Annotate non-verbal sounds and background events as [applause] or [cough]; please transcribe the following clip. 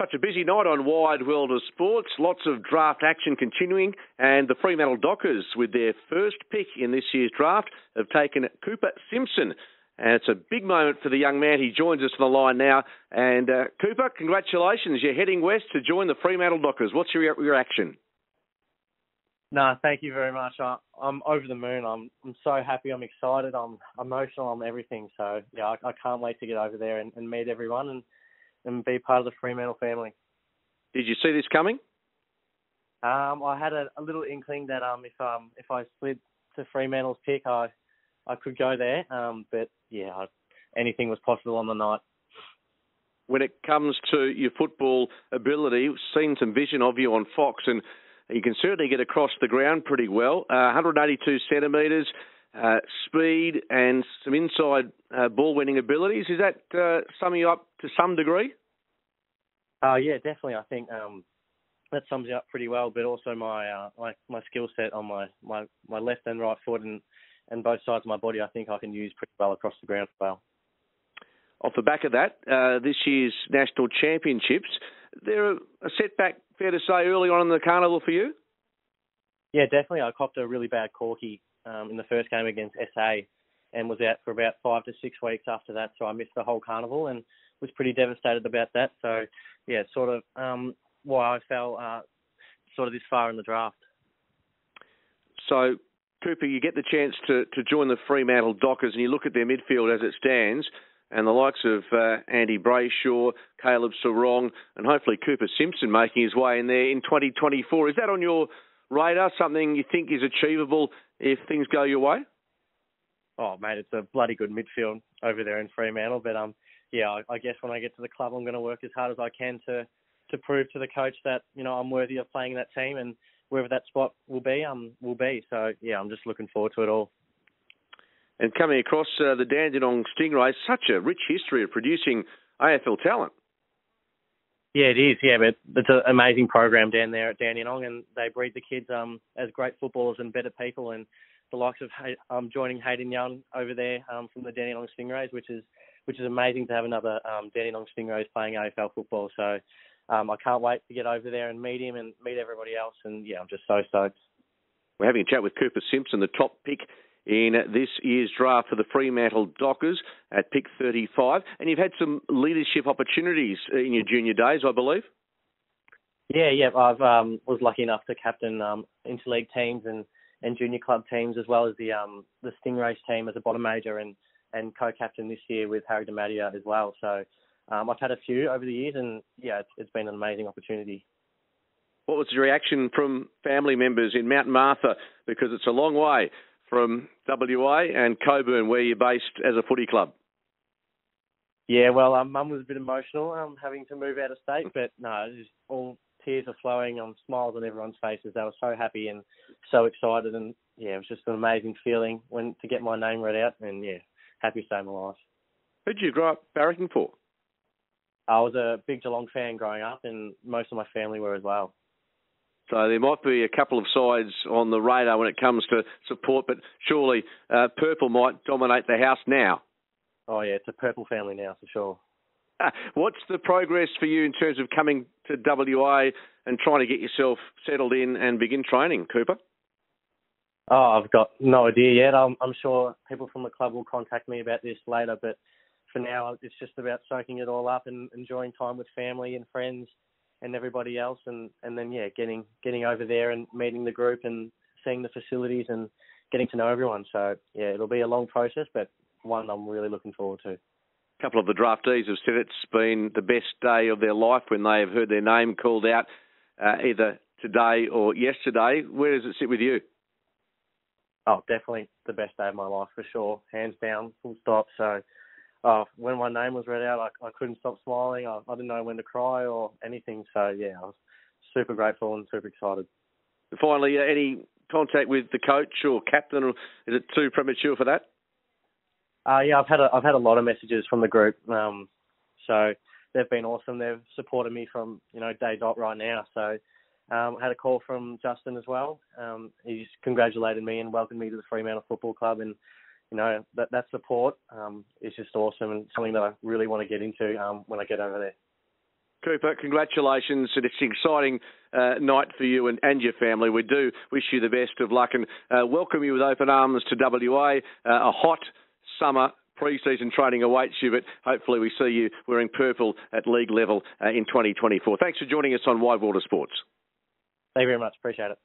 such a busy night on Wide World of Sports. Lots of draft action continuing, and the Fremantle Dockers, with their first pick in this year's draft, have taken Cooper Simpson. And it's a big moment for the young man. He joins us on the line now. And uh, Cooper, congratulations. You're heading west to join the Fremantle Dockers. What's your reaction? No, thank you very much. I, am over the moon. I'm I'm so happy. I'm excited. I'm emotional. I'm everything. So yeah, I, I can't wait to get over there and, and meet everyone and and be part of the Fremantle family. Did you see this coming? Um, I had a, a little inkling that um, if um, if I slid to Fremantle's pick, I I could go there. Um, but yeah, I, anything was possible on the night. When it comes to your football ability, seen some vision of you on Fox, and you can certainly get across the ground pretty well. Uh, 182 centimetres, uh, speed, and some inside uh, ball winning abilities. Is that uh, summing you up to some degree? Uh, yeah, definitely. I think um, that sums it up pretty well. But also my uh, my, my skill set on my, my, my left and right foot and, and both sides of my body, I think I can use pretty well across the ground as well. Off the back of that, uh, this year's national championships, they're a setback, fair to say, early on in the carnival for you. Yeah, definitely. I copped a really bad corky um, in the first game against SA and was out for about five to six weeks after that. So I missed the whole carnival and was pretty devastated about that. So yeah, sort of um, why I fell uh, sort of this far in the draft. So Cooper, you get the chance to, to join the Fremantle Dockers and you look at their midfield as it stands and the likes of uh, Andy Brayshaw, Caleb Serong, and hopefully Cooper Simpson making his way in there in 2024. Is that on your radar, something you think is achievable if things go your way? Oh, mate, it's a bloody good midfield over there in Fremantle. But um, yeah, I, I guess when I get to the club, I'm going to work as hard as I can to to prove to the coach that you know I'm worthy of playing in that team, and wherever that spot will be, um, will be. So yeah, I'm just looking forward to it all. And coming across uh, the Dandenong Stingrays, such a rich history of producing AFL talent. Yeah, it is. Yeah, but it's an amazing program down there at Dandenong, and they breed the kids um, as great footballers and better people. And the likes of um, joining Hayden Young over there um, from the Dandenong Stingrays, which is which is amazing to have another um, Dandenong Stingrays playing AFL football. So um, I can't wait to get over there and meet him and meet everybody else. And yeah, I'm just so stoked. We're having a chat with Cooper Simpson, the top pick in this year's draft for the Fremantle Dockers at pick 35. And you've had some leadership opportunities in your junior days, I believe. Yeah, yeah. I've um, was lucky enough to captain um, interleague teams and, and junior club teams as well as the um, the Stingrays team as a bottom major and, and co-captain this year with Harry DeMattia as well. So um, I've had a few over the years, and yeah, it's, it's been an amazing opportunity. What was the reaction from family members in Mount Martha? Because it's a long way from WA and Coburn, where you're based as a footy club? Yeah, well, um, Mum was a bit emotional um, having to move out of state, but no, just all tears are flowing on smiles on everyone's faces. They were so happy and so excited, and yeah, it was just an amazing feeling when to get my name read out, and yeah, happy to stay my life. Who did you grow up barracking for? I was a big Geelong fan growing up, and most of my family were as well. So there might be a couple of sides on the radar when it comes to support, but surely uh, purple might dominate the house now. Oh yeah, it's a purple family now for sure. [laughs] What's the progress for you in terms of coming to WA and trying to get yourself settled in and begin training, Cooper? Oh, I've got no idea yet. I'm, I'm sure people from the club will contact me about this later, but for now, it's just about soaking it all up and enjoying time with family and friends and everybody else, and and then yeah, getting getting over there and meeting the group and seeing the facilities and getting to know everyone. So yeah, it'll be a long process, but one I'm really looking forward to. A couple of the draftees have said it's been the best day of their life when they have heard their name called out, uh, either today or yesterday. Where does it sit with you? Oh, definitely the best day of my life for sure, hands down, full stop. So uh, when my name was read out, I, I couldn't stop smiling. I, I didn't know when to cry or anything. So yeah, I was super grateful and super excited. Finally, uh, any contact with the coach or captain, or is it too premature for that? Uh, yeah, I've had a, I've had a lot of messages from the group. Um, so they've been awesome. They've supported me from you know day dot right now. So um, I had a call from Justin as well. Um, he's congratulated me and welcomed me to the Fremantle Football Club and you know that that support um, is just awesome and something that I really want to get into um, when I get over there. Cooper, congratulations. It's an exciting uh, night for you and, and, your family. We do wish you the best of luck and uh, welcome you with open arms to WA. Uh, a hot summer pre-season training awaits you, but hopefully we see you wearing purple at league level uh, in 2024. Thanks for joining us on Wide Water Sports. Thank you very much. Appreciate it.